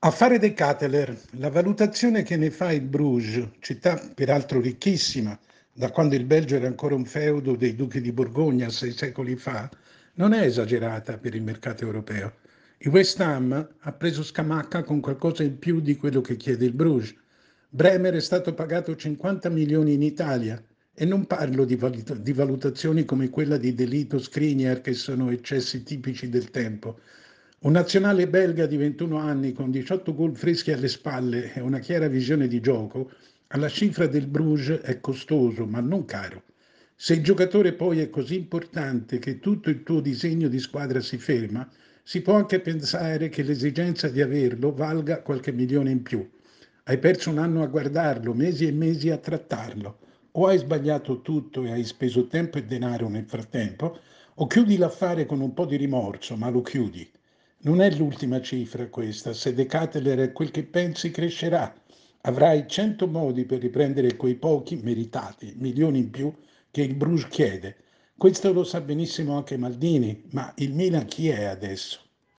Affare De Cateler, la valutazione che ne fa il Bruges, città peraltro ricchissima, da quando il Belgio era ancora un feudo dei duchi di Borgogna sei secoli fa, non è esagerata per il mercato europeo. Il West Ham ha preso Scamacca con qualcosa in più di quello che chiede il Bruges. Bremer è stato pagato 50 milioni in Italia e non parlo di, valut- di valutazioni come quella di Delito Skriniar che sono eccessi tipici del tempo. Un nazionale belga di 21 anni con 18 gol freschi alle spalle e una chiara visione di gioco, alla cifra del Bruges è costoso ma non caro. Se il giocatore poi è così importante che tutto il tuo disegno di squadra si ferma, si può anche pensare che l'esigenza di averlo valga qualche milione in più. Hai perso un anno a guardarlo, mesi e mesi a trattarlo o hai sbagliato tutto e hai speso tempo e denaro nel frattempo, o chiudi l'affare con un po' di rimorso, ma lo chiudi. Non è l'ultima cifra questa, se De Cateler è quel che pensi crescerà. Avrai cento modi per riprendere quei pochi meritati, milioni in più, che il Bruges chiede. Questo lo sa benissimo anche Maldini, ma il Milan chi è adesso?